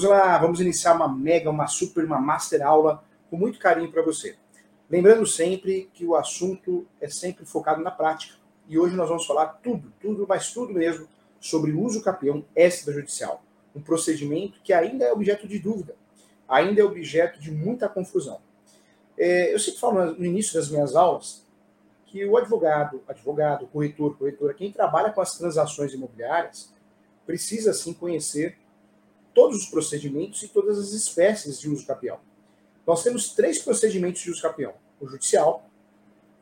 Vamos lá, vamos iniciar uma mega, uma super, uma master aula com muito carinho para você. Lembrando sempre que o assunto é sempre focado na prática. E hoje nós vamos falar tudo, tudo, mas tudo mesmo, sobre o uso capião extrajudicial. Um procedimento que ainda é objeto de dúvida, ainda é objeto de muita confusão. É, eu sempre falo no início das minhas aulas que o advogado, advogado, corretor, corretora, quem trabalha com as transações imobiliárias, precisa sim conhecer todos os procedimentos e todas as espécies de uso capião. Nós temos três procedimentos de uso capião: o judicial,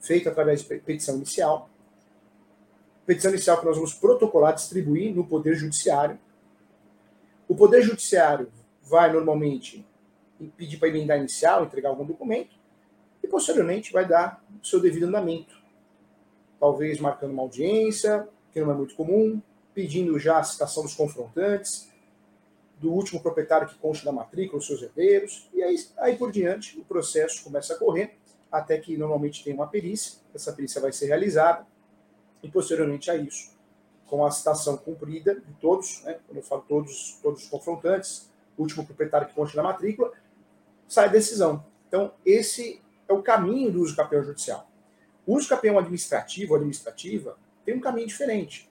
feito através de petição inicial, petição inicial que nós vamos protocolar, distribuir no Poder Judiciário. O Poder Judiciário vai normalmente pedir para emendar inicial, entregar algum documento, e posteriormente vai dar o seu devido andamento. Talvez marcando uma audiência, que não é muito comum, pedindo já a citação dos confrontantes, do último proprietário que consta da matrícula, os seus herdeiros, e aí, aí por diante o processo começa a correr, até que normalmente tem uma perícia, essa perícia vai ser realizada, e posteriormente a isso, com a citação cumprida de todos, né, quando eu falo todos, todos os confrontantes, último proprietário que consta da matrícula, sai a decisão. Então, esse é o caminho do uso campeão judicial. O uso campeão administrativo administrativa tem um caminho diferente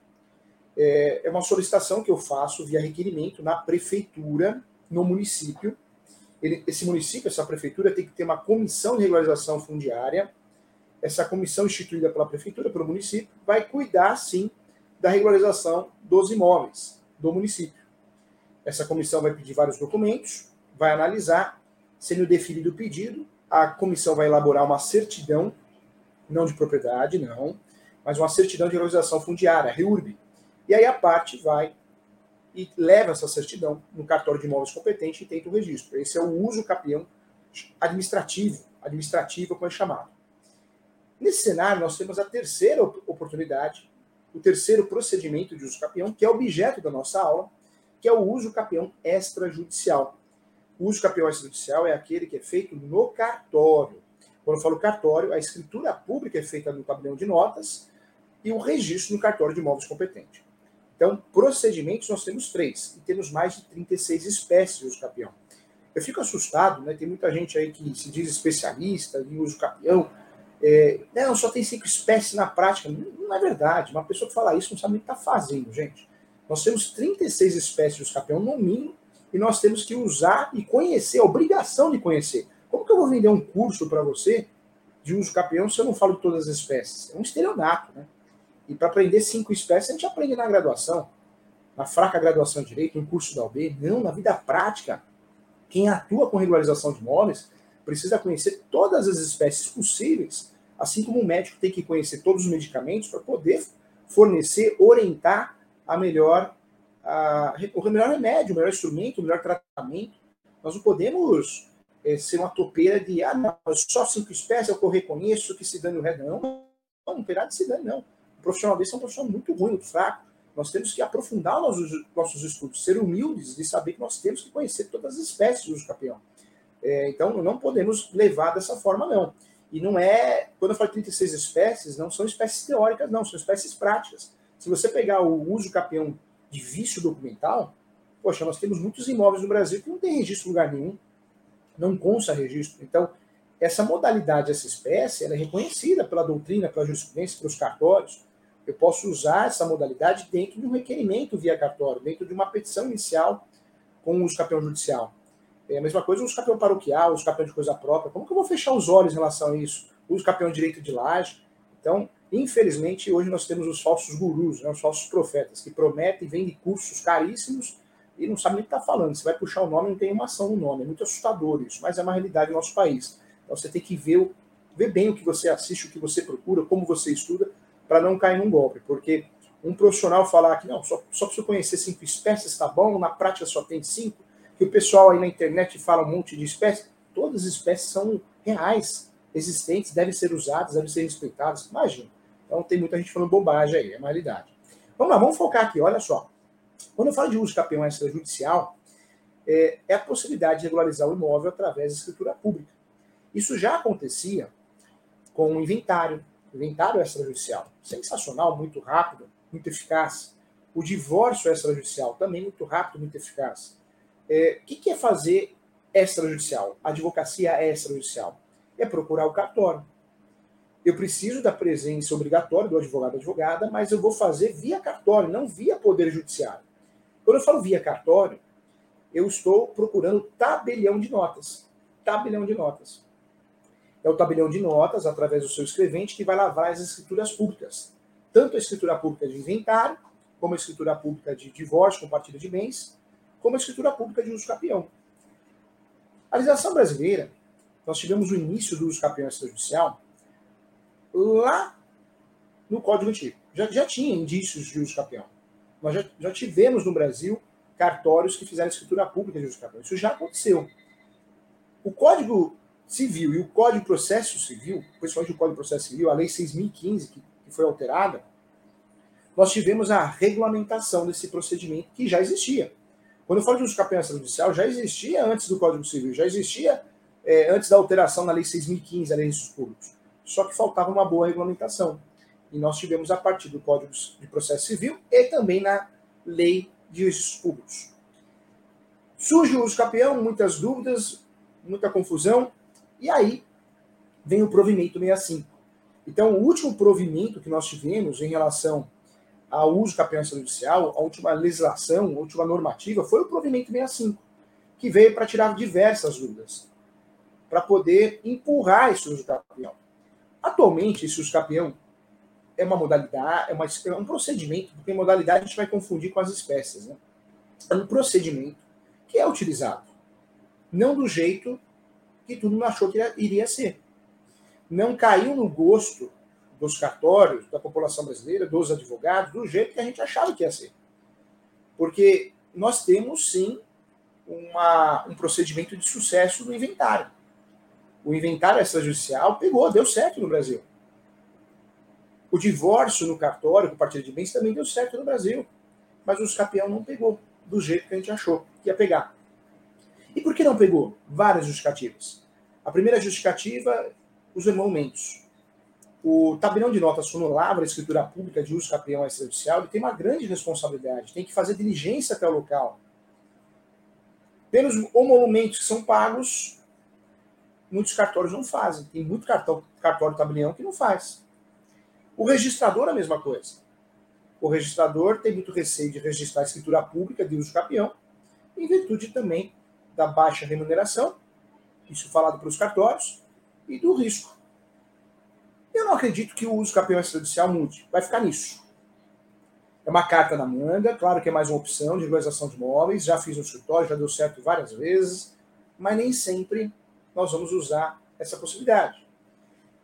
é, é uma solicitação que eu faço via requerimento na prefeitura, no município. Ele, esse município, essa prefeitura, tem que ter uma comissão de regularização fundiária. Essa comissão instituída pela prefeitura, pelo município, vai cuidar, sim, da regularização dos imóveis do município. Essa comissão vai pedir vários documentos, vai analisar, sendo definido o pedido, a comissão vai elaborar uma certidão, não de propriedade, não, mas uma certidão de regularização fundiária, REURB, e aí a parte vai e leva essa certidão no cartório de imóveis competente e tenta o registro. Esse é o uso capião administrativo, administrativo como é chamado. Nesse cenário, nós temos a terceira oportunidade, o terceiro procedimento de uso capião, que é objeto da nossa aula, que é o uso capião extrajudicial. O uso capião extrajudicial é aquele que é feito no cartório. Quando eu falo cartório, a escritura pública é feita no tabelião de notas e o registro no cartório de imóveis competente. Então, procedimentos nós temos três, e temos mais de 36 espécies de uso capião. Eu fico assustado, né? Tem muita gente aí que se diz especialista em uso capião. É, não, só tem cinco espécies na prática. Não é verdade. Uma pessoa que fala isso não sabe nem o que está fazendo, gente. Nós temos 36 espécies de uso capião, no mínimo, e nós temos que usar e conhecer, a obrigação de conhecer. Como que eu vou vender um curso para você de uso capião se eu não falo de todas as espécies? É um estelionato, né? E para aprender cinco espécies, a gente aprende na graduação, na fraca graduação de direito, no curso da UB. Não, na vida prática. Quem atua com regularização de imóveis precisa conhecer todas as espécies possíveis, assim como o médico tem que conhecer todos os medicamentos para poder fornecer, orientar a melhor, a, o melhor remédio, o melhor instrumento, o melhor tratamento. Nós não podemos é, ser uma topeira de, ah, não, só cinco espécies, eu reconheço que se dane o resto. Não, não, não, não, de se dane, não profissional desse é um profissional muito ruim, muito fraco. Nós temos que aprofundar nossos, nossos estudos, ser humildes de saber que nós temos que conhecer todas as espécies do capião. É, então, não podemos levar dessa forma, não. E não é, quando eu falo 36 espécies, não são espécies teóricas, não, são espécies práticas. Se você pegar o uso capião de vício documental, poxa, nós temos muitos imóveis no Brasil que não tem registro em lugar nenhum, não consta registro. Então, essa modalidade, essa espécie, ela é reconhecida pela doutrina, pela jurisprudência, pelos cartórios. Eu posso usar essa modalidade dentro de um requerimento via cartório, dentro de uma petição inicial com o uso campeão judicial. É a mesma coisa o uso campeão paroquial, o uso campeão de coisa própria. Como que eu vou fechar os olhos em relação a isso? O de direito de laje. Então, infelizmente, hoje nós temos os falsos gurus, né, os falsos profetas, que prometem e vendem cursos caríssimos e não sabem nem o que está falando. Você vai puxar o nome não tem uma ação no nome. É muito assustador isso, mas é uma realidade do nosso país. Então, você tem que ver, ver bem o que você assiste, o que você procura, como você estuda, para não cair num golpe, porque um profissional falar que não, só, só preciso conhecer cinco espécies, está bom, na prática só tem cinco, que o pessoal aí na internet fala um monte de espécies, todas as espécies são reais, existentes, devem ser usadas, devem ser respeitadas, imagina. Então tem muita gente falando bobagem aí, é uma realidade. Vamos lá, vamos focar aqui, olha só. Quando eu falo de uso de campeão extrajudicial, é, é a possibilidade de regularizar o imóvel através da escritura pública. Isso já acontecia com o inventário, inventário extrajudicial. Sensacional, muito rápido, muito eficaz. O divórcio extrajudicial também muito rápido, muito eficaz. É, o que, é fazer extrajudicial? Advocacia extrajudicial. É procurar o cartório. Eu preciso da presença obrigatória do advogado advogada, mas eu vou fazer via cartório, não via poder judiciário. Quando eu falo via cartório, eu estou procurando tabelião de notas. Tabelião de notas. É o tabelião de notas, através do seu escrevente, que vai lavar as escrituras públicas. Tanto a escritura pública de inventário, como a escritura pública de divórcio, compartilha de bens, como a escritura pública de uso capião. A legislação brasileira, nós tivemos o início do uso capião extrajudicial lá no Código Antigo. Já, já tinha indícios de uso capião. Nós já, já tivemos no Brasil cartórios que fizeram escritura pública de uso capião. Isso já aconteceu. O Código Civil e o Código de Processo Civil, principalmente o Código de Processo Civil, a Lei 6.015, que, foi alterada, nós tivemos a regulamentação desse procedimento que já existia. Quando eu falo de uso capião extrajudicial, já existia antes do Código Civil, já existia é, antes da alteração na Lei 6.015, a Lei de Registros Públicos. Só que faltava uma boa regulamentação. E nós tivemos a partir do Código de Processo Civil e também na Lei de Registros Públicos. Surge o uso muitas dúvidas, muita confusão, e aí vem o provimento 65. Então, o último provimento que nós tivemos em relação ao uso capião extrajudicial, a última legislação, a última normativa, foi o provimento 65, que veio para tirar diversas dúvidas, para poder empurrar esse uso capião. Atualmente, esse uso capião é uma modalidade, é, uma, é um procedimento, porque modalidade a gente vai confundir com as espécies. Né? É um procedimento que é utilizado, não do jeito que todo mundo achou que iria ser. Não caiu no gosto dos cartórios, da população brasileira, dos advogados, do jeito que a gente achava que ia ser. Porque nós temos, sim, uma, um procedimento de sucesso no inventário. O inventário extrajudicial pegou, deu certo no Brasil. O divórcio no cartório, com partilha de bens, também deu certo no Brasil. Mas o escapião não pegou do jeito que a gente achou que ia pegar. E por que não pegou? Várias justificativas. A primeira justificativa, os emolumentos. O tabelião de notas, quando lavra escritura pública de uso capião extrajudicial, ele tem uma grande responsabilidade, tem que fazer diligência até o local. Pelos emolumentos que são pagos, muitos cartórios não fazem. Tem muito cartão, cartório tabelião que não faz. O registrador, a mesma coisa. O registrador tem muito receio de registrar a escritura pública de uso capião, em virtude também da baixa remuneração, isso falado pelos cartórios, e do risco. Eu não acredito que o uso capião extrajudicial mude. Vai ficar nisso. É uma carta na manga, claro que é mais uma opção de regularização de imóveis, já fiz no escritório, já deu certo várias vezes, mas nem sempre nós vamos usar essa possibilidade.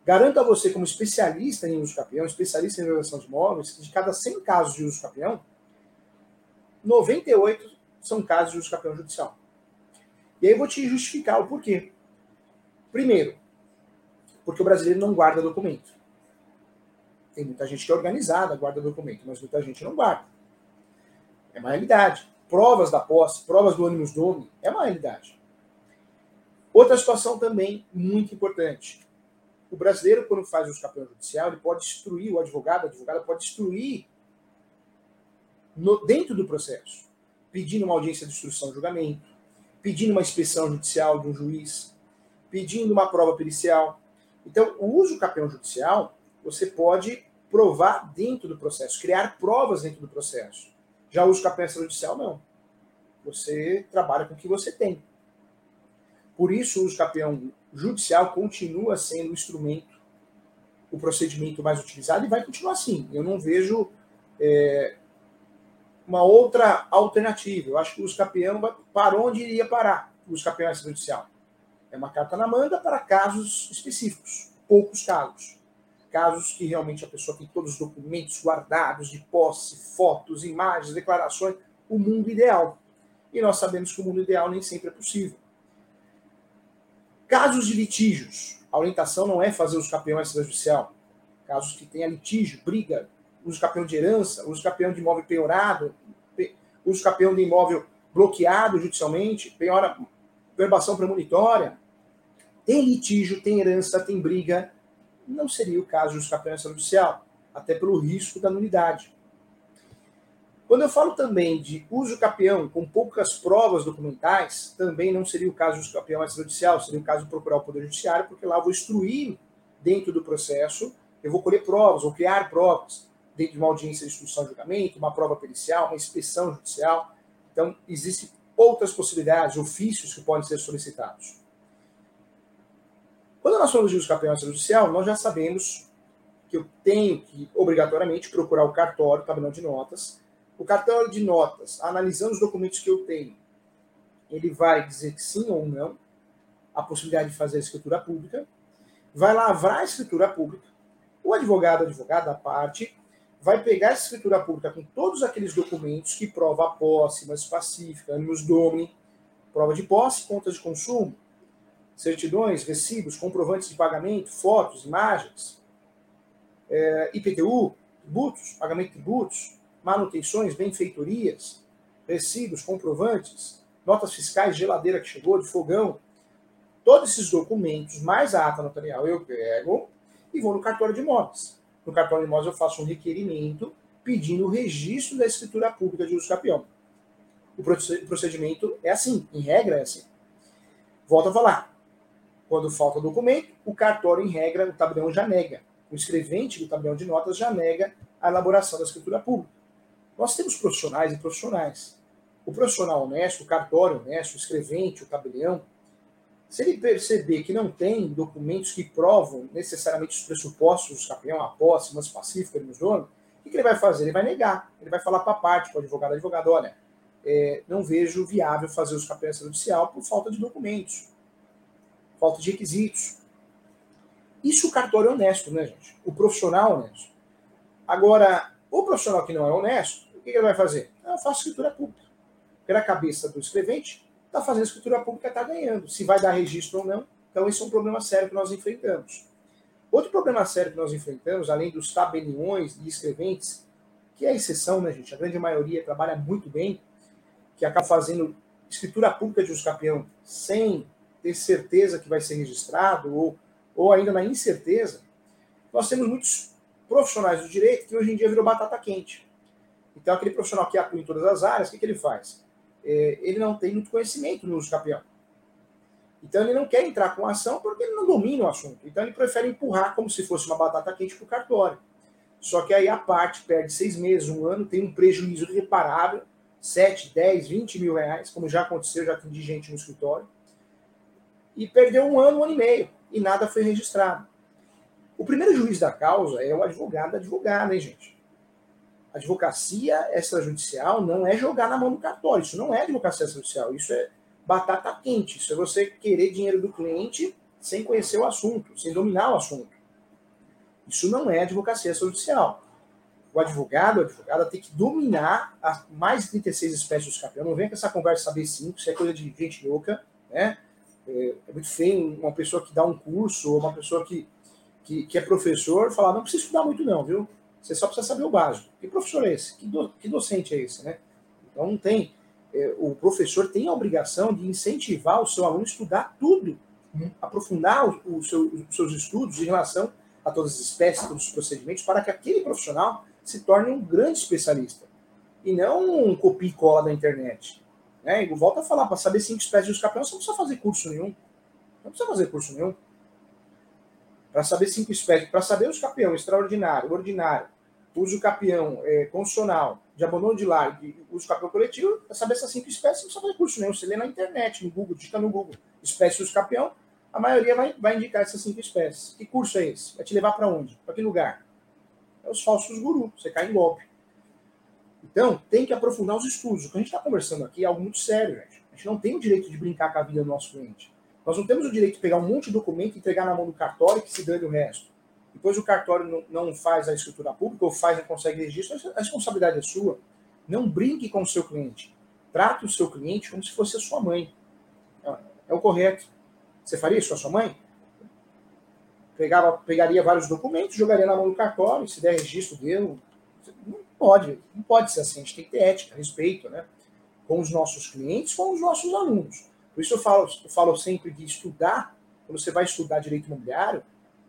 Garanto a você, como especialista em uso capião, especialista em regularização de imóveis, que de cada 100 casos de uso capião, 98 são casos de uso capião judicial. E aí eu vou te justificar o porquê. Primeiro, porque o brasileiro não guarda documento. Tem muita gente que é organizada, guarda documento, mas muita gente não guarda. É uma realidade. Provas da posse, provas do ânimos nome, é uma realidade. Outra situação também muito importante. O brasileiro, quando faz o escapeão judicial, ele pode destruir, o advogado, a advogada pode destruir no, dentro do processo, pedindo uma audiência de instrução de julgamento, pedindo uma inspeção judicial de um juiz, pedindo uma prova pericial. Então, o uso capião judicial, você pode provar dentro do processo, criar provas dentro do processo. Já o uso capião extrajudicial, não. Você trabalha com o que você tem. Por isso, o uso capião judicial continua sendo o instrumento, o procedimento mais utilizado e vai continuar assim. Eu não vejo é, uma outra alternativa. Eu acho que o escapeão vai para onde iria parar o escapeão extrajudicial. É uma carta na manga para casos específicos, poucos casos. Casos que realmente a pessoa tem todos os documentos guardados de posse, fotos, imagens, declarações, o mundo ideal. E nós sabemos que o mundo ideal nem sempre é possível. Casos de litígios. A orientação não é fazer o escapeão extrajudicial. Casos que tenha litígio, briga, uso campeão de herança, uso campeão de imóvel penhorado, uso campeão de imóvel bloqueado judicialmente, penhora, verbação premonitória. Tem litígio, tem herança, tem briga. Não seria o caso de uso campeão extrajudicial, até pelo risco da nulidade. Quando eu falo também de uso capião com poucas provas documentais, também não seria o caso uso capião extrajudicial, seria o caso de procurar o Poder Judiciário, porque lá eu vou instruir dentro do processo, eu vou colher provas, ou criar provas, dentro de uma audiência de instrução de julgamento, uma prova pericial, uma inspeção judicial. Então, existem outras possibilidades, ofícios que podem ser solicitados. Quando nós falamos de uso capião extrajudicial, nós já sabemos que eu tenho que, obrigatoriamente, procurar o cartório, o tabelão de notas, o cartório de notas, analisando os documentos que eu tenho, ele vai dizer que sim ou não a possibilidade de fazer a escritura pública, vai lavrar a escritura pública, o advogado, advogada, a parte, vai pegar essa escritura pública com todos aqueles documentos que prova a posse, mais pacífica, animus domini, prova de posse, contas de consumo, certidões, recibos, comprovantes de pagamento, fotos, imagens, é, IPTU, tributos, pagamento de tributos, manutenções, benfeitorias, recibos, comprovantes, notas fiscais, geladeira que chegou, de fogão. Todos esses documentos, mais a ata notarial, eu pego e vou no cartório de imóveis. No cartório de imóveis eu faço um requerimento pedindo o registro da escritura pública de uso capião. O procedimento é assim, em regra é assim. Volto a falar. Quando falta documento, o cartório, em regra, o tabelião já nega. O escrevente do tabelião de notas já nega a elaboração da escritura pública. Nós temos profissionais e profissionais. O profissional honesto, o cartório honesto, o escrevente, o tabelião, se ele perceber que não tem documentos que provam necessariamente os pressupostos do campeão, a posse, mas pacífica nos donos, o que ele vai fazer? Ele vai negar. Ele vai falar para a parte, para o advogado, advogado, olha, é, não vejo viável fazer os campeões judicial por falta de documentos, falta de requisitos. Isso o cartório é honesto, né, gente? O profissional honesto. Agora, o profissional que não é honesto, o que ele vai fazer? Ah, eu faço escritura pública. Pela cabeça do escrevente, está fazendo escritura pública, está ganhando. Se vai dar registro ou não. Então, esse é um problema sério que nós enfrentamos. Outro problema sério que nós enfrentamos, além dos tabeliões e escreventes, que é a exceção, né, gente? A grande maioria trabalha muito bem, que acaba fazendo escritura pública de uso capião sem ter certeza que vai ser registrado, ou, ou ainda na incerteza. Nós temos muitos profissionais do direito que hoje em dia virou batata quente. Então, aquele profissional que atua em todas as áreas, o que, que ele faz? É, ele não tem muito conhecimento no uso capião. Então, ele não quer entrar com ação porque ele não domina o assunto. Então, ele prefere empurrar como se fosse uma batata quente para o cartório. Só que aí a parte perde seis meses, um ano, tem um prejuízo irreparável, 7, 10, 20 mil reais, como já aconteceu, já atendi gente no escritório, e perdeu um ano, um ano e meio, e nada foi registrado. O primeiro juiz da causa é o advogado advogada, hein, gente? Advocacia extrajudicial não é jogar na mão do cartório. Isso não é advocacia extrajudicial. Isso é batata quente. Isso é você querer dinheiro do cliente sem conhecer o assunto, sem dominar o assunto. Isso não é advocacia extrajudicial. O advogado, a advogada tem que dominar as mais de 36 espécies de campeão. Não vem com essa conversa saber cinco, isso é coisa de gente louca, né? É, é muito feio uma pessoa que dá um curso ou uma pessoa que que, que é professor falar, não precisa estudar muito não, viu? Você só precisa saber o básico. Que professor é esse? Que, do, que docente é esse, né? Então não tem. É, o professor tem a obrigação de incentivar o seu aluno a estudar tudo, uhum. aprofundar o, o seu, os seus estudos em relação a todas as espécies, todos os procedimentos, para que aquele profissional se torne um grande especialista. E não um copia e cola da internet. Né? E volta a falar, para saber cinco espécies de escapião, você não precisa fazer curso nenhum. Não precisa fazer curso nenhum para saber cinco espécies, para saber os capião extraordinário, ordinário, uso capião é, constitucional, de abandono de lar e uso capião coletivo, para saber essas cinco espécies, não precisa fazer curso nenhum. Você lê na internet, no Google, digita no Google, espécies uso capião, a maioria vai, vai indicar essas cinco espécies. Que curso é esse? Vai te levar para onde? Para que lugar? É os falsos gurus, você cai em golpe. Então, tem que aprofundar os estudos. O que a gente está conversando aqui é algo muito sério, gente. A gente não tem o direito de brincar com a vida do nosso cliente. Nós não temos o direito de pegar um monte de documento e entregar na mão do cartório e que se dane o resto. Depois o cartório não, faz a escritura pública ou faz e consegue registro, a responsabilidade é sua. Não brinque com o seu cliente. Trate o seu cliente como se fosse a sua mãe. É o correto. Você faria isso com a sua mãe? Pegava, pegaria vários documentos, jogaria na mão do cartório, se der registro dele. Não pode, não pode ser assim. A gente tem que ter ética, respeito, né? Com os nossos clientes, com os nossos alunos. Por isso eu falo, eu falo sempre de estudar, quando você vai estudar direito imobiliário,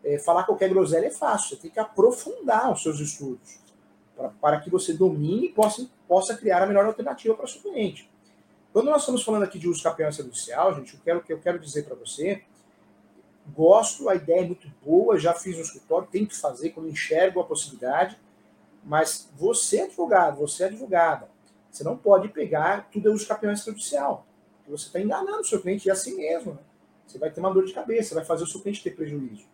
é, falar qualquer groselha é fácil, você tem que aprofundar os seus estudos para, que você domine e possa possa criar a melhor alternativa para o seu cliente. Quando nós estamos falando aqui de uso capião extrajudicial, gente, eu quero, eu quero dizer para você, gosto, a ideia é muito boa, já fiz no escritório, tenho que fazer quando enxergo a possibilidade, mas você é advogado, você é advogada, você não pode pegar tudo é uso capião extrajudicial. Você está enganando o seu cliente e é assim mesmo. Né? Você vai ter uma dor de cabeça, vai fazer o seu cliente ter prejuízo.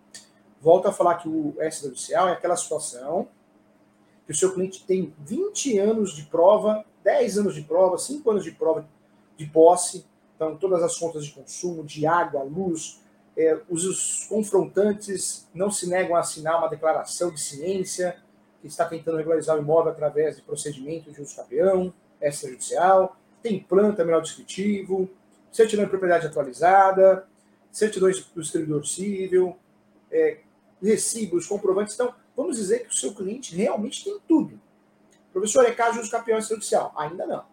Volto a falar que o extrajudicial é aquela situação que o seu cliente tem 20 anos de prova, 10 anos de prova, 5 anos de prova de posse, então todas as contas de consumo, de água, luz, é, os, os, confrontantes não se negam a assinar uma declaração de ciência, que está tentando regularizar o imóvel através de procedimentos de uso capião, extrajudicial, tem planta melhor descritivo, certidão de propriedade atualizada, certidões do distribuidor civil, é, recibos, comprovantes. Então, vamos dizer que o seu cliente realmente tem tudo. Professor, é caso de uso capião extrajudicial? Ainda não.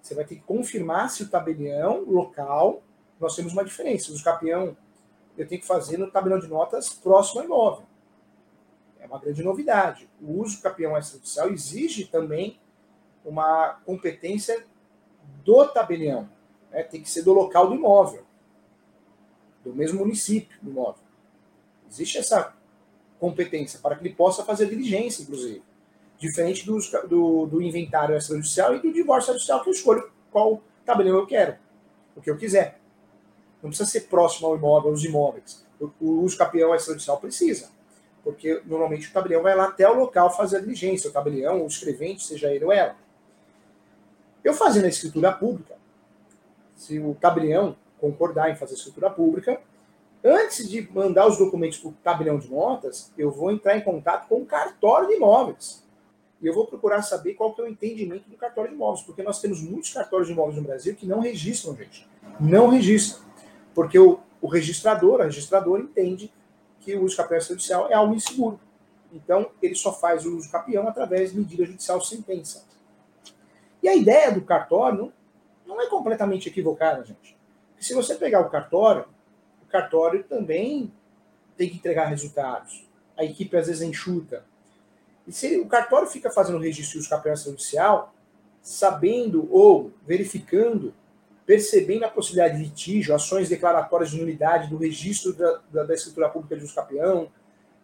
Você vai ter que confirmar se o tabelião local, nós temos uma diferença. O capião eu tenho que fazer no tabelião de notas próximo ao imóvel. É uma grande novidade. O uso capião extrajudicial exige também uma competência do tabelião. Né? Tem que ser do local do imóvel, do mesmo município do imóvel. Existe essa competência para que ele possa fazer diligência, inclusive diferente do, do, do inventário extrajudicial e do divórcio extrajudicial, que eu escolho qual tabelião eu quero, o que eu quiser. Não precisa ser próximo ao imóvel, aos imóveis. O, o uso extrajudicial precisa, porque normalmente o tabelião vai lá até o local fazer a diligência, o tabelião, o escrevente, seja ele ou ela. Eu fazendo a escritura pública, se o tabelião concordar em fazer a escritura pública, antes de mandar os documentos para o tabelião de notas, eu vou entrar em contato com o cartório de imóveis. E eu vou procurar saber qual que é o entendimento do cartório de imóveis, porque nós temos muitos cartórios de imóveis no Brasil que não registram, gente. Não registram. Porque o, o registrador, a registradora, entende que o uso capião judicial é algo inseguro. Então, ele só faz o uso capião através de medida judicial sentença. E a ideia do cartório não, não é completamente equivocada, gente. Porque se você pegar o cartório, cartório também tem que entregar resultados. A equipe às vezes é enxuta. E se o cartório fica fazendo registro de capião judicial, sabendo ou verificando, percebendo a possibilidade de litígio, ações declaratórias de nulidade do registro da, da, da escritura pública de capião,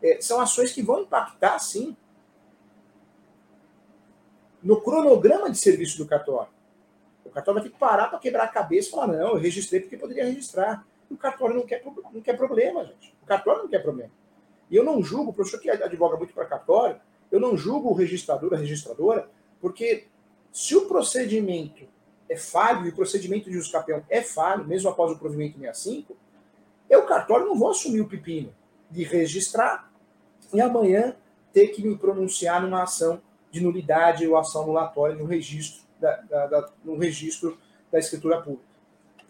é, são ações que vão impactar, sim, no cronograma de serviço do cartório. O cartório vai ter que parar para quebrar a cabeça e falar, não, eu registrei porque poderia registrar. O cartório não quer, não quer problema, gente. O cartório não quer problema. E eu não julgo, o professor que advoga muito para cartório, eu não julgo o registrador, a registradora, porque se o procedimento é falho, e o procedimento de uso capião é falho, mesmo após o provimento 65, eu, cartório, não vou assumir o pepino de registrar e amanhã ter que me pronunciar numa ação de nulidade ou ação anulatória no registro da, da, da, no registro da escritura pública.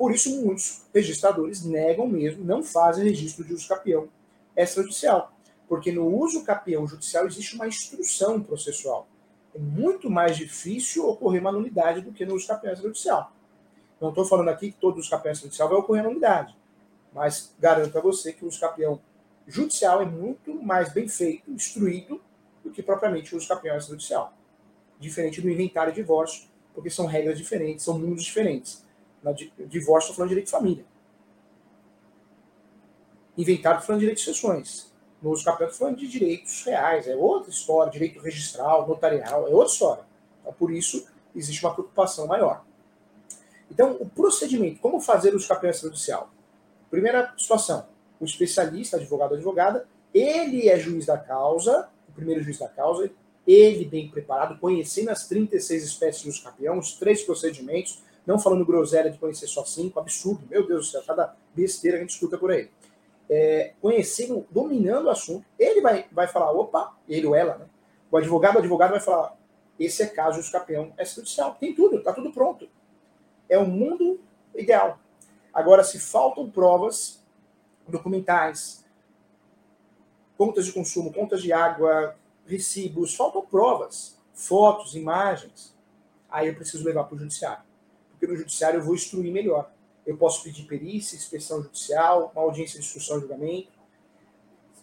Por isso, muitos registradores negam mesmo, não fazem registro de uso capião extrajudicial. Porque no uso capião judicial existe uma instrução processual. É muito mais difícil ocorrer uma nulidade do que no uso capião judicial. Não estou falando aqui que todo uso capião judicial vai ocorrer nulidade. Mas garanto a você que o uso capião judicial é muito mais bem feito, instruído, do que propriamente o uso capião judicial. Diferente do inventário e divórcio, porque são regras diferentes, são mundos diferentes. Na divórcio, estou falando de direito de família. Inventário, estou falando de direito de sucessões nos capítulos falando de direitos reais, é outra história, direito registral, notarial, é outra história. Então, por isso, existe uma preocupação maior. Então, o procedimento, como fazer o capítulo extrajudicial? Primeira situação, o especialista, advogado, advogada, ele é juiz da causa, o primeiro juiz da causa, ele bem preparado, conhecendo as 36 espécies de usucapião, os três procedimentos, não falando groselha de conhecer só cinco, absurdo, meu Deus do céu, cada besteira que a gente escuta por aí é, conhecendo, dominando o assunto, ele vai, vai falar, opa, ele ou ela, né? O advogado, o advogado vai falar, esse é caso escapeão extrajudicial. Tem tudo, está tudo pronto. É o um mundo ideal. Agora, se faltam provas documentais, contas de consumo, contas de água, recibos, faltam provas, fotos, imagens, aí eu preciso levar para o judiciário. No judiciário eu vou instruir melhor eu posso pedir perícia, inspeção judicial, uma audiência de instrução e julgamento.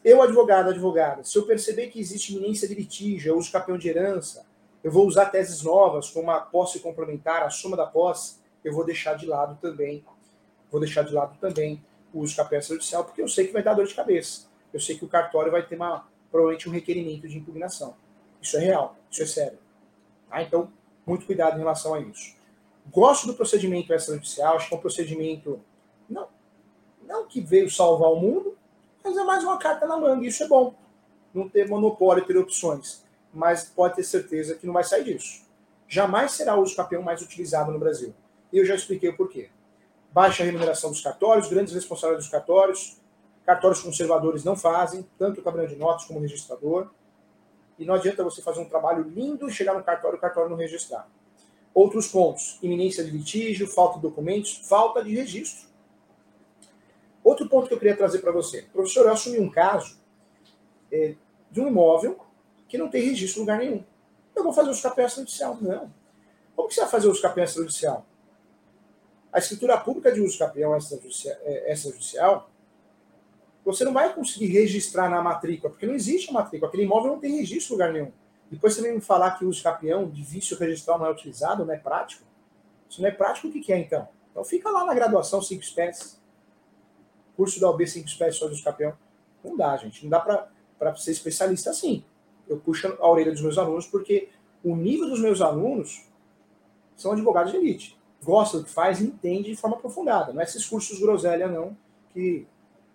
Eu, advogado, advogada, se eu perceber que existe iminência de litígio, eu uso campeão de herança, eu vou usar teses novas, como a posse complementar, a soma da posse, eu vou deixar de lado também, vou deixar de lado também o uso campeão extrajudicial, porque eu sei que vai dar dor de cabeça. Eu sei que o cartório vai ter uma, provavelmente um requerimento de impugnação. Isso é real, isso é sério. Tá? Então, muito cuidado em relação a isso. Gosto do procedimento extrajudicial, acho que é um procedimento não, não que veio salvar o mundo, mas é mais uma carta na manga, isso é bom. Não ter monopólio, ter opções. Mas pode ter certeza que não vai sair disso. Jamais será o uso campeão mais utilizado no Brasil. E eu já expliquei o porquê. Baixa remuneração dos cartórios, grandes responsáveis dos cartórios, cartórios conservadores não fazem, tanto o cabelo de notas como o registrador. E não adianta você fazer um trabalho lindo, chegar no cartório e o cartório não registrar. Outros pontos: iminência de litígio, falta de documentos, falta de registro. Outro ponto que eu queria trazer para você. Professor, eu assumi um caso é, de um imóvel que não tem registro em lugar nenhum. Eu vou fazer o escape judicial. Não. Como que você vai fazer o escape judicial? A escritura pública de uso capião extrajudicial, você não vai conseguir registrar na matrícula, porque não existe a matrícula. Aquele imóvel não tem registro em lugar nenhum. Depois você vem me falar que o uso capião de vício registral não é utilizado, não é prático. Se não é prático, o que, é então? Então fica lá na graduação 5 espécies. Curso da OB 5 espécies só uso capião. Não dá, gente. Não dá para ser especialista assim. Eu puxo a orelha dos meus alunos, porque o nível dos meus alunos são advogados de elite. Gosta do que faz entende de forma aprofundada. Não é esses cursos groselha, não, que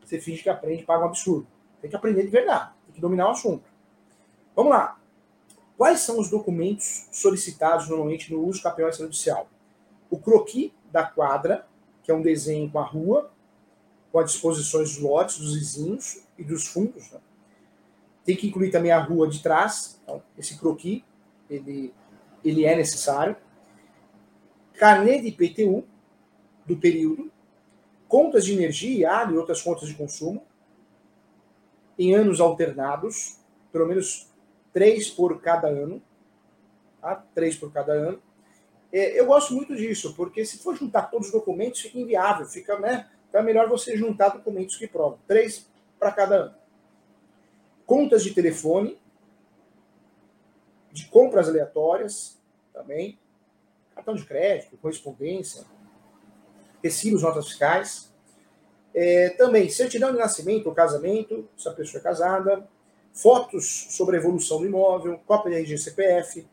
você finge que aprende paga um absurdo. Tem que aprender de verdade. Tem que dominar o assunto. Vamos lá. Quais são os documentos solicitados normalmente no uso campeão extrajudicial? O croquis da quadra, que é um desenho com a rua, com as disposições dos lotes, dos vizinhos e dos fundos. Né? Tem que incluir também a rua de trás. Então, esse croquis, ele, ele é necessário. Carnê de IPTU do período. Contas de energia, água e outras contas de consumo. Em anos alternados, pelo menos três por cada ano, tá? três por cada ano. É, eu gosto muito disso, porque se for juntar todos os documentos, fica inviável, fica, né? Então é melhor você juntar documentos que provam. Três para cada ano. Contas de telefone, de compras aleatórias também, cartão de crédito, correspondência, recibos, notas fiscais. É, também certidão de nascimento ou casamento, se a pessoa é casada, fotos sobre a evolução do imóvel, cópia de RG CPF,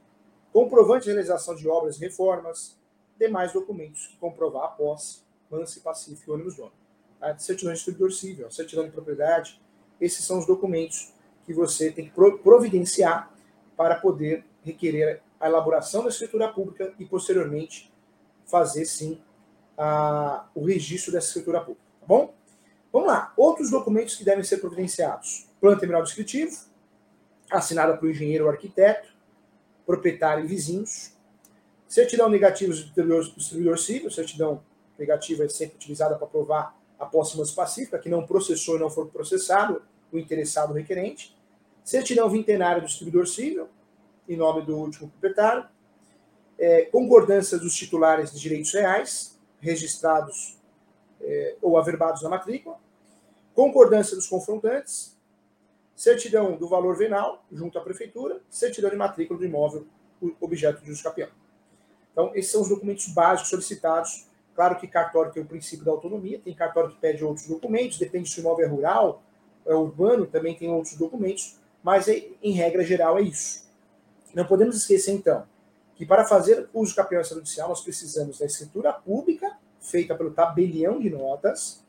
comprovante de realização de obras e reformas, demais documentos que comprovar a posse, lance pacífico e ônibus dono. A certidão de distribuidor civil, certidão de propriedade, esses são os documentos que você tem que providenciar para poder requerer a elaboração da escritura pública e, posteriormente, fazer, sim, a, o registro dessa escritura pública. Tá bom? Vamos lá. Outros documentos que devem ser providenciados plano terminal descritivo, assinada por engenheiro ou arquiteto, proprietário e vizinhos, certidão negativa do distribuidor, distribuidor civil, certidão negativa é sempre utilizada para provar a posse pacífica, que não processou e não for processado o interessado requerente, certidão vintenária do distribuidor civil, em nome do último proprietário, é, concordância dos titulares de direitos reais, registrados é, ou averbados na matrícula, concordância dos confrontantes, certidão do valor venal junto à prefeitura, certidão de matrícula do imóvel, objeto de uso capião. Então, esses são os documentos básicos solicitados. Claro que cartório tem o princípio da autonomia, tem cartório que pede outros documentos, depende se o imóvel é rural, é urbano, também tem outros documentos, mas em regra geral é isso. Não podemos esquecer, então, que para fazer uso capião extrajudicial nós precisamos da escritura pública, feita pelo tabelião de notas,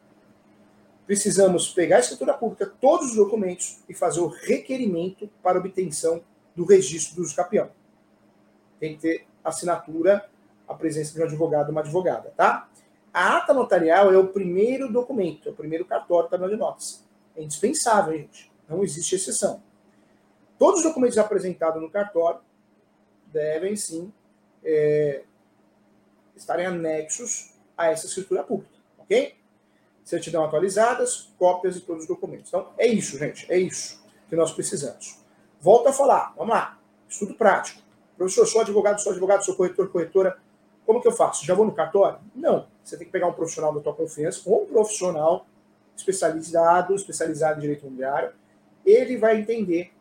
precisamos pegar a escritura pública, todos os documentos e fazer o requerimento para obtenção do registro do uso capião. Tem que ter assinatura, a presença de um advogado uma advogada, tá? A ata notarial é o primeiro documento, é o primeiro cartório da de notas. É indispensável, gente. Não existe exceção. Todos os documentos apresentados no cartório devem, sim, é, estarem anexos a essa escritura pública, ok? Certidão atualizadas, cópias de todos os documentos. Então, é isso, gente, é isso que nós precisamos. Volto a falar, vamos lá, estudo prático. Professor, sou advogado, sou advogado, sou corretor, corretora. Como que eu faço? Já vou no cartório? Não. Você tem que pegar um profissional da tua confiança, ou um profissional especializado, especializado em direito imobiliário. Ele vai entender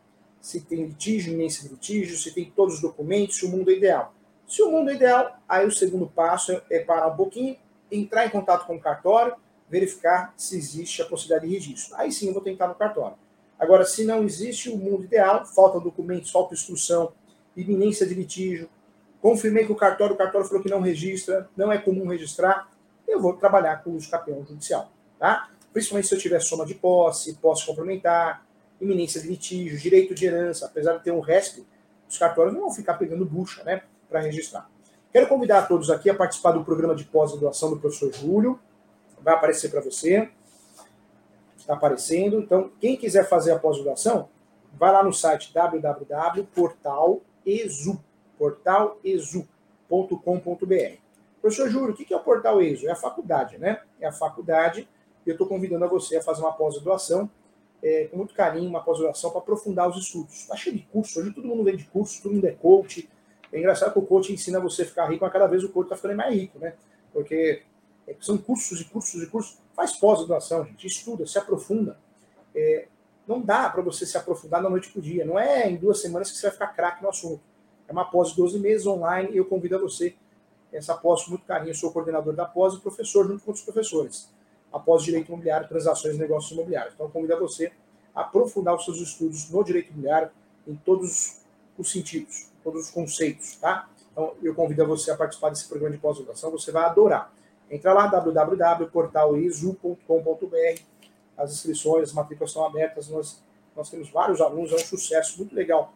se tem litígio, iminência de litígio, se tem todos os documentos, se o mundo é ideal. Se o mundo é ideal, aí o segundo passo é parar um pouquinho, entrar em contato com o cartório, verificar se existe a possibilidade de registro. Aí sim eu vou tentar no cartório. Agora, se não existe o mundo ideal, falta documentos, falta instrução, iminência de litígio, confirmei que o cartório, o cartório falou que não registra, não é comum registrar, eu vou trabalhar com o uso campeão judicial, tá? Principalmente se eu tiver soma de posse, posse complementar, iminência de litígio, direito de herança, apesar de ter um RESP, os cartórios não vão ficar pegando bucha, né, para registrar. Quero convidar todos aqui a participar do programa de pós-graduação do professor Júlio, vai aparecer para você, está aparecendo. Então, quem quiser fazer a pós-graduação, vai lá no site www.portalezu, portalezu.com.br. Professor Júlio, o que é o Portal ESU? É a faculdade, né? É a faculdade e eu estou convidando a você a fazer uma pós-graduação é, com muito carinho, uma pós-graduação para aprofundar os estudos. Está cheio de curso, hoje todo mundo vende curso, todo mundo é coach. É engraçado que o coach ensina você a ficar rico, mas cada vez o coach está ficando mais rico, né? Porque é, são cursos e cursos e cursos. Faz pós-graduação, gente, estuda, se aprofunda. É, não dá para você se aprofundar da noite para o dia. Não é em duas semanas que você vai ficar craque no assunto. É uma pós de 12 meses online e eu convido a você essa pós com muito carinho. Eu sou coordenador da pós e professor junto com outros professores. A pós Direito Imobiliário, Transações e Negócios Imobiliários. Então, convido a você a aprofundar os seus estudos no Direito Imobiliário em todos os sentidos, todos os conceitos, tá? Então, eu convido a você a participar desse programa de pós-graduação. Você vai adorar. Entra lá, www.portalisu.com.br. As inscrições, as matrículas estão abertas. Nós, nós temos vários alunos, é um sucesso muito legal.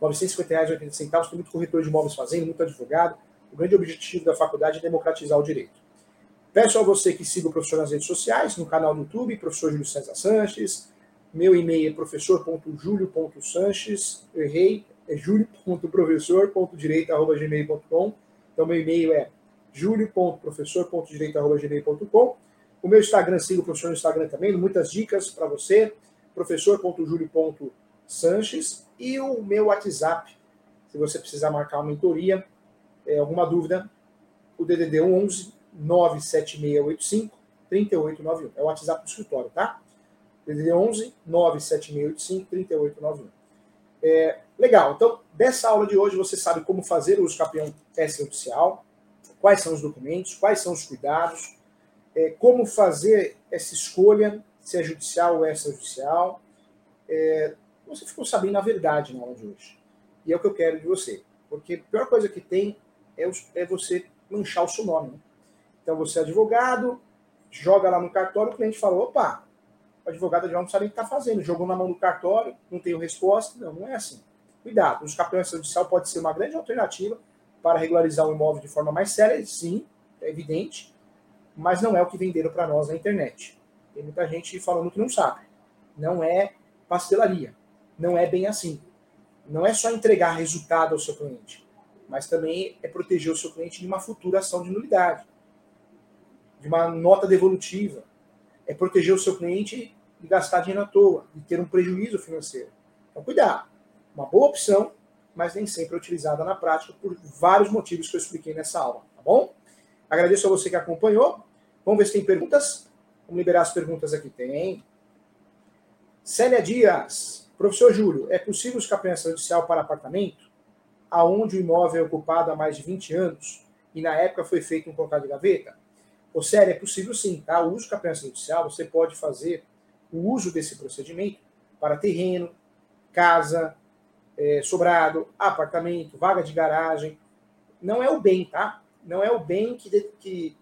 R$ 950,80. Tem muito corretor de imóveis fazendo, muito advogado. O grande objetivo da faculdade é democratizar o direito. Peço a você que siga o professor nas redes sociais, no canal do YouTube, professor Júlio César Sanches. Meu e-mail é professor.julio.sanches. Errei, é julio.professor.direito.gmail.com. Então, meu e-mail é julio.professor.direito.gmail.com. O meu Instagram, siga o professor no Instagram também, muitas dicas para você, professor.julio.sanches. E o meu WhatsApp, se você precisar marcar uma mentoria, é, alguma dúvida, o DDD 11 97685 3891. É o WhatsApp do escritório, tá? DDD 11 97685 3891. É, legal, então, dessa aula de hoje você sabe como fazer o uso campeão extrajudicial, quais são os documentos, quais são os cuidados, é, como fazer essa escolha, se é judicial ou extrajudicial. É, você ficou sabendo a verdade na aula de hoje. E é o que eu quero de você. Porque a pior coisa que tem é, é você manchar o seu nome. Né? Então você é advogado, joga lá no cartório, o cliente fala, opa, o advogado não sabe o que está fazendo, jogou na mão do cartório, não tem resposta. Não, não é assim. Cuidado, os campeões judicial pode ser uma grande alternativa para regularizar o imóvel de forma mais séria, sim, é evidente, mas não é o que venderam para nós na internet. Tem muita gente falando que não sabe. Não é pastelaria. Não é bem assim. Não é só entregar resultado ao seu cliente, mas também é proteger o seu cliente de uma futura ação de nulidade, de uma nota devolutiva. É proteger o seu cliente de gastar dinheiro à toa, de ter um prejuízo financeiro. Então, cuidado. Uma boa opção, mas nem sempre é utilizada na prática por vários motivos que eu expliquei nessa aula, tá bom? Agradeço a você que acompanhou. Vamos ver se tem perguntas. Vamos liberar as perguntas aqui. Tem. Célia Dias. Professor Júlio, é possível escapança judicial para apartamento, aonde o imóvel é ocupado há mais de 20 anos e na época foi feito um contrato de gaveta? Ô, Célia, é possível sim, tá? O uso de capença judicial, você pode fazer o uso desse procedimento para terreno, casa, é, sobrado, apartamento, vaga de garagem. Não é o bem, tá? Não é o bem que, de, que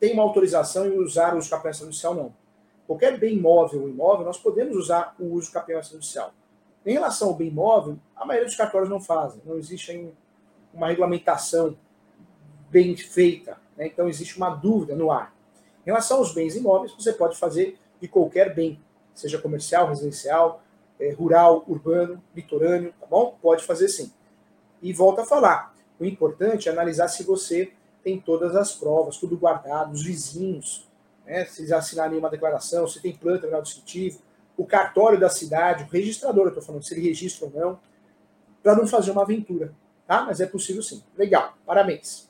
tem uma autorização em usar o uso capença judicial, não qualquer bem móvel ou imóvel, nós podemos usar o uso campeão judicial. Em relação ao bem móvel, a maioria dos cartórios não fazem. Não existe uma regulamentação bem feita. Né? Então, existe uma dúvida no ar. Em relação aos bens imóveis, você pode fazer de qualquer bem, seja comercial, residencial, é, rural, urbano, litorâneo, tá bom? Pode fazer sim. E volta a falar. O importante é analisar se você tem todas as provas, tudo guardado, os vizinhos, né, se assinarem uma declaração, se tem planta grau descritivo, o cartório da cidade, o registrador, eu estou falando, se ele registra ou não, para não fazer uma aventura, tá? Mas é possível sim. Legal, parabéns.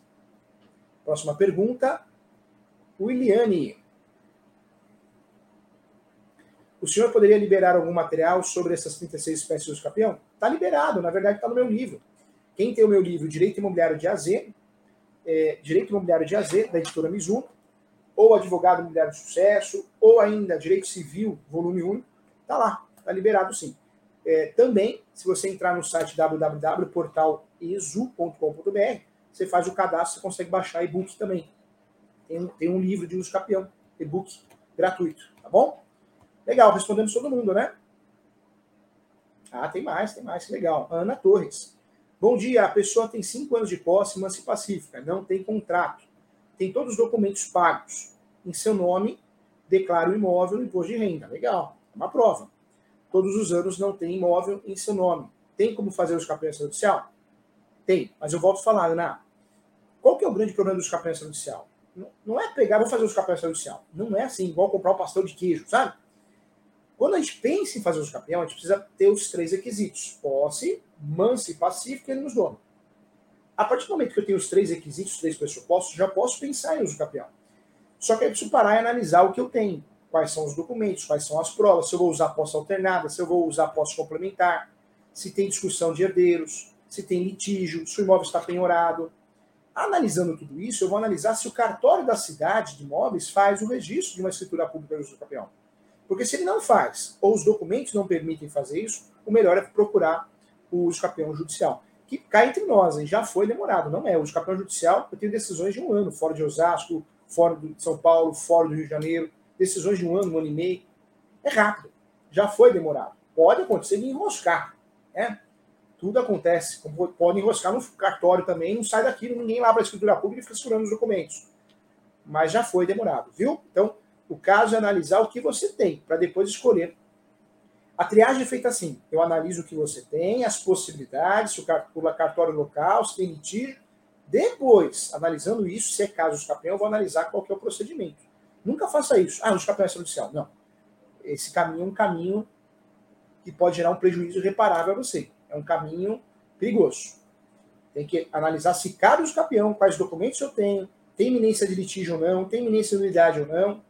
Próxima pergunta, Williane. O senhor poderia liberar algum material sobre essas 36 espécies de uso capião? Está liberado, na verdade está no meu livro. Quem tem o meu livro Direito Imobiliário de AZ, é, Direito Imobiliário de AZ, da editora Mizuno, ou Advogado Imobiliário de Sucesso, ou ainda Direito Civil, volume 1, está lá, está liberado sim. É, também, se você entrar no site www.portalesu.com.br, você faz o cadastro, você consegue baixar e-book também. Tem, tem um livro de uso capião, e-book gratuito, tá bom? Legal, respondemos todo mundo, né? Ah, tem mais, tem mais, que legal. Ana Torres. Bom dia, a pessoa tem cinco anos de posse, mansa pacífica, não tem contrato, tem todos os documentos pagos. Em seu nome, declara o imóvel no imposto de renda. Legal, é uma prova. Todos os anos não tem imóvel em seu nome. Tem como fazer o escapamento judicial? Tem, mas eu volto a falar, Ana. Qual que é o grande problema do escapamento judicial? Não é pegar, vou fazer o escapamento judicial. Não é assim, igual comprar um pastel de queijo, sabe? Quando a gente pensa em fazer os campeão, a gente precisa ter os três requisitos: posse, mansa e pacífica e nos dono. A partir do momento que eu tenho os três requisitos, os três pressupostos, já posso pensar em uso campeão. Só que eu preciso parar e analisar o que eu tenho. Quais são os documentos, quais são as provas, se eu vou usar posse alternada, se eu vou usar posse complementar, se tem discussão de herdeiros, se tem litígio, se o imóvel está penhorado. Analisando tudo isso, eu vou analisar se o cartório da cidade de imóveis faz o registro de uma escritura pública de uso campeão. Porque se ele não faz, ou os documentos não permitem fazer isso, o melhor é procurar o escapeão judicial. Que cai entre nós, hein? já foi demorado, não é? O escapeão judicial, eu tenho decisões de um ano, fora de Osasco, fora de São Paulo, fora do Rio de Janeiro, decisões de um ano, um ano e meio. É rápido, já foi demorado. Pode acontecer de enroscar, né? Tudo acontece. Pode enroscar no cartório também, não sai daquilo, ninguém lá para a escritura pública e fica segurando os documentos. Mas já foi demorado, viu? Então, o caso é analisar o que você tem, para depois escolher. A triagem é feita assim: eu analiso o que você tem, as possibilidades, se o cartório local, se tem litígio. Depois, analisando isso, se é caso de escapeão, eu vou analisar qual que é o procedimento. Nunca faça isso. Ah, o escapeão é judicial. Não. Esse caminho é um caminho que pode gerar um prejuízo reparável a você. É um caminho perigoso. Tem que analisar se cabe o escapeão, quais documentos eu tenho, tem iminência de litígio ou não, tem iminência de unidade ou não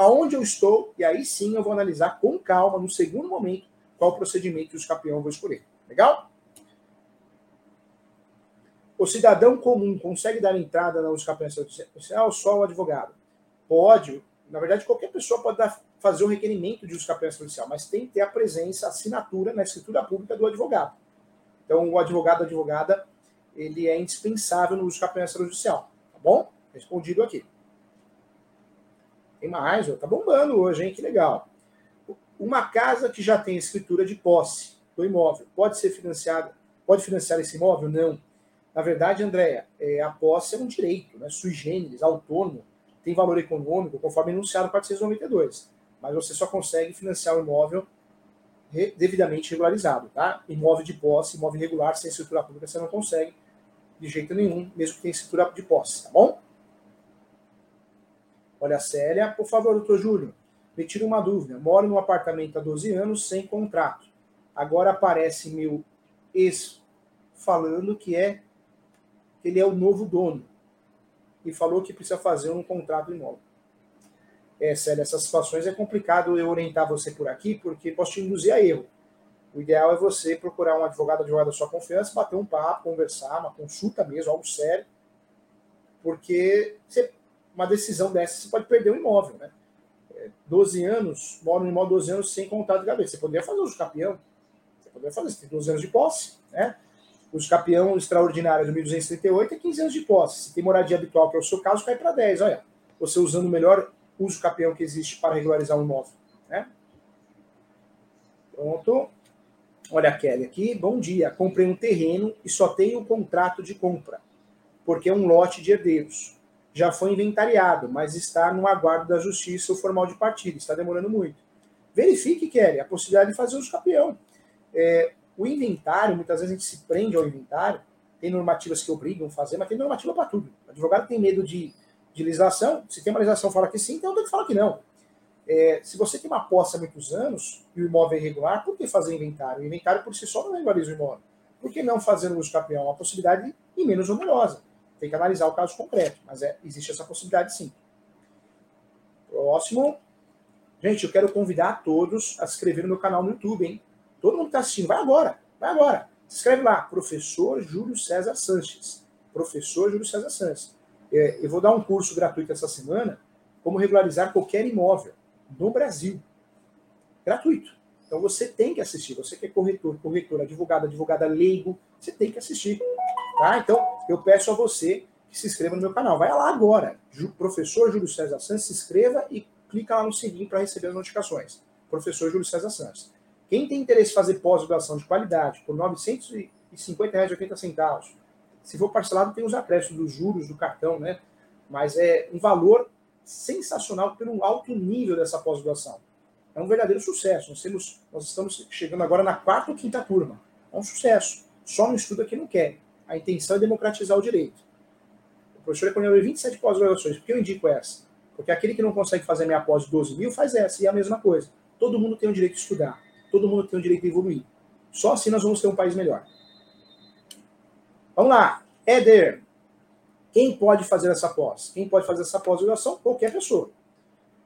aonde eu estou, e aí sim eu vou analisar com calma, no segundo momento, qual procedimento que o campeão vou escolher. Legal? O cidadão comum consegue dar entrada na escapamento social só o advogado? Pode. Na verdade, qualquer pessoa pode dar, fazer um requerimento de escapamento judicial, mas tem que ter a presença, a assinatura na escritura pública do advogado. Então, o advogado, advogada, ele é indispensável no escapamento judicial. Tá bom? Respondido aqui. Tem mais, ó, tá bombando hoje, hein? Que legal. Uma casa que já tem escritura de posse do imóvel pode ser financiada? Pode financiar esse imóvel? Não. Na verdade, Andréia, é, a posse é um direito, né? sui generis, autônomo, tem valor econômico, conforme enunciado no 492. Mas você só consegue financiar o imóvel devidamente regularizado, tá? Imóvel de posse, imóvel regular, sem escritura pública, você não consegue de jeito nenhum, mesmo que tenha escritura de posse, tá bom? Olha, Célia, por favor, doutor Júlio, me tira uma dúvida. Moro num apartamento há 12 anos sem contrato. Agora aparece meu ex falando que é ele é o novo dono e falou que precisa fazer um contrato imóvel. É, Célia, essas situações é complicado eu orientar você por aqui, porque posso te induzir a erro. O ideal é você procurar um advogado, advogado da sua confiança, bater um papo, conversar, uma consulta mesmo, algo sério, porque você uma decisão dessa, você pode perder o imóvel, né? 12 é, anos, mora no imóvel 12 anos sem contrato de gaveta. Você poderia fazer uso capião, você poderia fazer, você tem 12 anos de posse, né? Os capião extraordinário de 1238 é 15 anos de posse. Se tem moradia habitual, que é o seu caso, cai para 10. Olha, você usando o melhor uso capião que existe para regularizar um imóvel, né? Pronto. Olha a Kelly aqui. Bom dia. Comprei um terreno e só tenho o contrato de compra, porque é um lote de herdeiros já foi inventariado, mas está no aguardo da justiça o formal de partilha, está demorando muito. Verifique, Kelly, a possibilidade de fazer uso campeão. É, o inventário, muitas vezes a gente se prende ao inventário, tem normativas que obrigam a fazer, mas tem normativa para tudo. O advogado tem medo de, de legislação, se tem uma legislação fala que sim, tem outra que fala que não. É, se você tem uma posse há muitos anos e o imóvel é irregular, por que fazer inventário? O inventário por si só não regulariza o imóvel. Por que não fazer uso campeão? Uma possibilidade e menos onerosa. Tem que analisar o caso concreto, mas é, existe essa possibilidade sim. Próximo. Gente, eu quero convidar todos a se inscrever no meu canal no YouTube, hein? Todo mundo que está assistindo, vai agora, vai agora. Se inscreve lá, professor Júlio César Sanches. Professor Júlio César Sanches. É, eu vou dar um curso gratuito essa semana, como regularizar qualquer imóvel no Brasil. Gratuito. Então você tem que assistir. Você que é corretor, corretor, advogado, advogada leigo, você tem que assistir. Tá? Então, eu peço a você que se inscreva no meu canal. Vai lá agora. Professor Júlio César Santos, se inscreva e clica lá no sininho para receber as notificações. Professor Júlio César Santos. Quem tem interesse em fazer pós-graduação de qualidade por R$ 950,80, se for parcelado, tem os acréscimos dos juros do cartão, né? Mas é um valor sensacional pelo alto nível dessa pós-graduação. É um verdadeiro sucesso. Nós, temos, nós estamos chegando agora na quarta ou quinta turma. É um sucesso. Só não estuda quem não quer. A intenção é democratizar o direito. O professor economia 27 pós-graduações. Por que eu indico essa? Porque aquele que não consegue fazer minha pós de 12 mil faz essa, e é a mesma coisa. Todo mundo tem o direito de estudar. Todo mundo tem o direito de evoluir. Só assim nós vamos ter um país melhor. Vamos lá. Éder. Quem pode fazer essa pós? Quem pode fazer essa pós-graduação? Qualquer pessoa.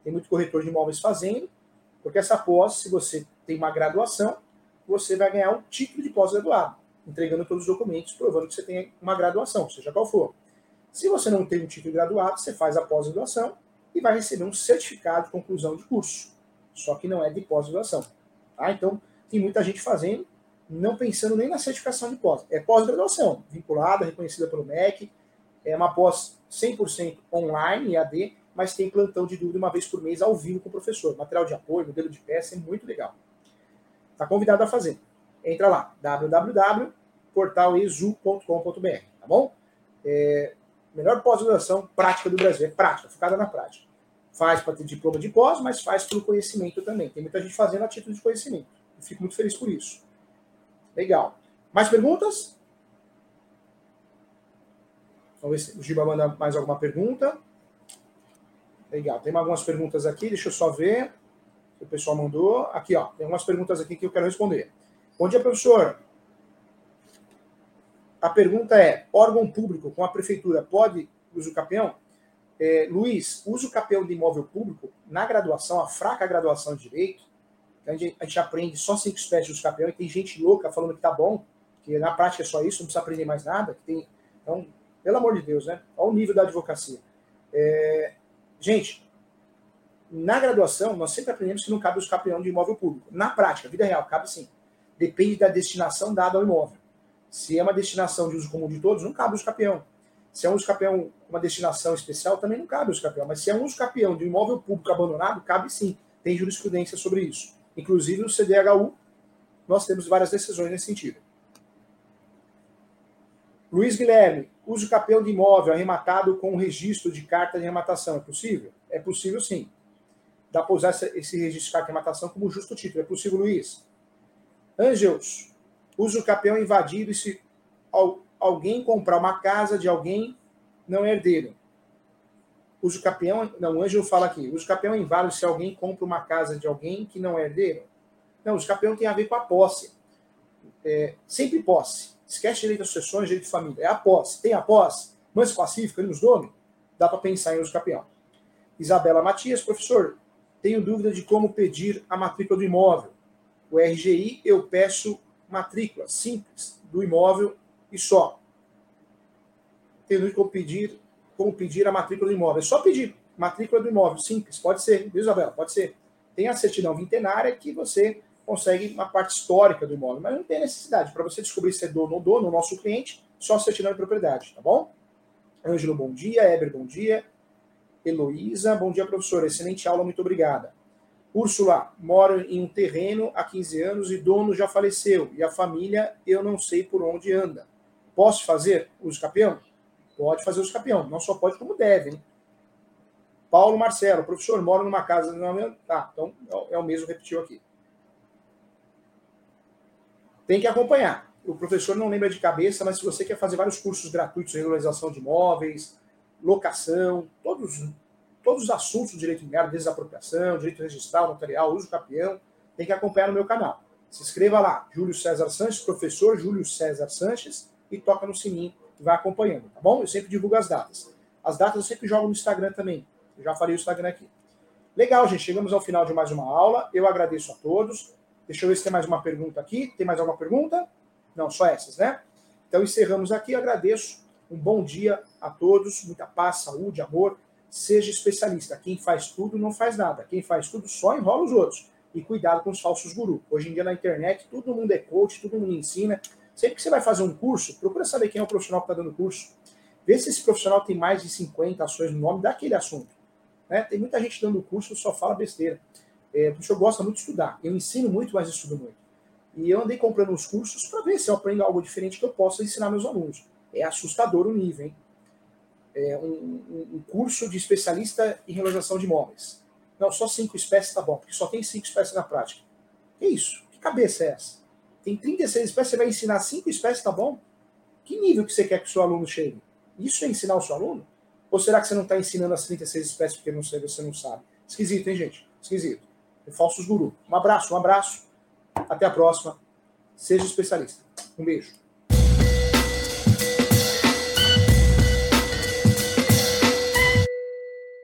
Tem muito corretor de imóveis fazendo, porque essa pós, se você tem uma graduação, você vai ganhar um título de pós-graduado, entregando todos os documentos, provando que você tem uma graduação, seja qual for. Se você não tem um título de graduado, você faz a pós-graduação e vai receber um certificado de conclusão de curso. Só que não é de pós-graduação. Tá? Então, tem muita gente fazendo, não pensando nem na certificação de pós. É pós-graduação, vinculada, reconhecida pelo MEC, é uma pós 100% online, EAD, mas tem plantão de dúvida uma vez por mês ao vivo com o professor. Material de apoio, modelo de peça, é muito legal. Está convidado a fazer. Entra lá, www.portalezu.com.br, tá bom? É, melhor pós-graduação prática do Brasil, é prática, focada na prática. Faz para ter diploma de pós, mas faz pelo conhecimento também. Tem muita gente fazendo a título de conhecimento. Eu fico muito feliz por isso. Legal. Mais perguntas? Vamos ver se o Giba manda mais alguma pergunta. Legal. Tem algumas perguntas aqui, deixa eu só ver. O pessoal mandou. Aqui, ó. Tem algumas perguntas aqui que eu quero responder. Bom dia, professor. A pergunta é: órgão público com a prefeitura pode uso capião? É, Luiz, uso capião de imóvel público na graduação, a fraca graduação de direito, a gente, a gente aprende só cinco espécies de capião e tem gente louca falando que tá bom, que na prática é só isso, não precisa aprender mais nada. Tem, então, pelo amor de Deus, né? Olha o nível da advocacia. É, gente, na graduação, nós sempre aprendemos que não cabe os capião de imóvel público. Na prática, vida real, cabe sim. Depende da destinação dada ao imóvel. Se é uma destinação de uso comum de todos, não cabe o escapião. Se é um escapião uma destinação especial, também não cabe o escapião. Mas se é um escapião de um imóvel público abandonado, cabe sim. Tem jurisprudência sobre isso. Inclusive no CDHU, nós temos várias decisões nesse sentido. Luiz Guilherme, uso capião de imóvel arrematado com registro de carta de arrematação. É possível? É possível sim. Dá para usar esse registro de carta de arrematação como justo título. É possível, Luiz? Ângels, uso capião invadido e se alguém comprar uma casa de alguém, não é herdeiro. Uso capião, não, o Ângelo fala aqui, uso capião é inválido se alguém compra uma casa de alguém que não é herdeiro. Não, uso capião tem a ver com a posse. É, sempre posse. Esquece direito de sucessões, direito de família. É a posse. Tem a posse, manso pacífico, nos nome, dá para pensar em uso capião. Isabela Matias, professor, tenho dúvida de como pedir a matrícula do imóvel. O RGI, eu peço matrícula simples do imóvel e só. Tendo como pedir, como pedir a matrícula do imóvel. É só pedir matrícula do imóvel, simples, pode ser, viu, Isabela? Pode ser. Tem a certidão vintenária que você consegue uma parte histórica do imóvel, mas não tem necessidade. Para você descobrir se é dono ou dono, o nosso cliente, só certidão de propriedade, tá bom? Ângelo, bom dia. Eber, bom dia. Heloísa, bom dia, professor. Excelente aula, muito obrigada. Úrsula, moro em um terreno há 15 anos e dono já faleceu. E a família, eu não sei por onde anda. Posso fazer uso capião? Pode fazer uso capião. Não só pode, como deve. Hein? Paulo Marcelo, professor, moro numa casa. Tá, então é o mesmo, repetiu aqui. Tem que acompanhar. O professor não lembra de cabeça, mas se você quer fazer vários cursos gratuitos, regularização de imóveis, locação, todos, todos os assuntos do direito imobiliário, desapropriação, direito registral, notarial, uso capião, tem que acompanhar no meu canal. Se inscreva lá, Júlio César Sanches, professor Júlio César Sanches, e toca no sininho que vai acompanhando, tá bom? Eu sempre divulgo as datas. As datas eu sempre jogo no Instagram também. Eu já falei o Instagram aqui. Legal, gente. Chegamos ao final de mais uma aula. Eu agradeço a todos. Deixa eu ver se tem mais uma pergunta aqui. Tem mais alguma pergunta? Não, só essas, né? Então encerramos aqui. Agradeço. Um bom dia a todos. Muita paz, saúde, amor. Seja especialista. Quem faz tudo não faz nada. Quem faz tudo só enrola os outros. E cuidado com os falsos gurus. Hoje em dia na internet todo mundo é coach, todo mundo ensina. Sempre que você vai fazer um curso, procura saber quem é o profissional que está dando curso. Vê se esse profissional tem mais de 50 ações no nome daquele assunto. Né? Tem muita gente dando curso só fala besteira. É, o professor gosta muito de estudar. Eu ensino muito, mas estudo muito. E eu andei comprando uns cursos para ver se eu aprendo algo diferente que eu possa ensinar meus alunos. É assustador o nível, hein? É um, um, curso de especialista em realização de imóveis. Não, só cinco espécies tá bom, porque só tem cinco espécies na prática. Que isso? Que cabeça é essa? Tem 36 espécies, você vai ensinar cinco espécies, tá bom? Que nível que você quer que o seu aluno chegue? Isso é ensinar o seu aluno? Ou será que você não está ensinando as 36 espécies porque não sei, você não sabe? Esquisito, hein, gente? Esquisito. É falsos guru. Um abraço, um abraço. Até a próxima. Seja especialista. Um beijo.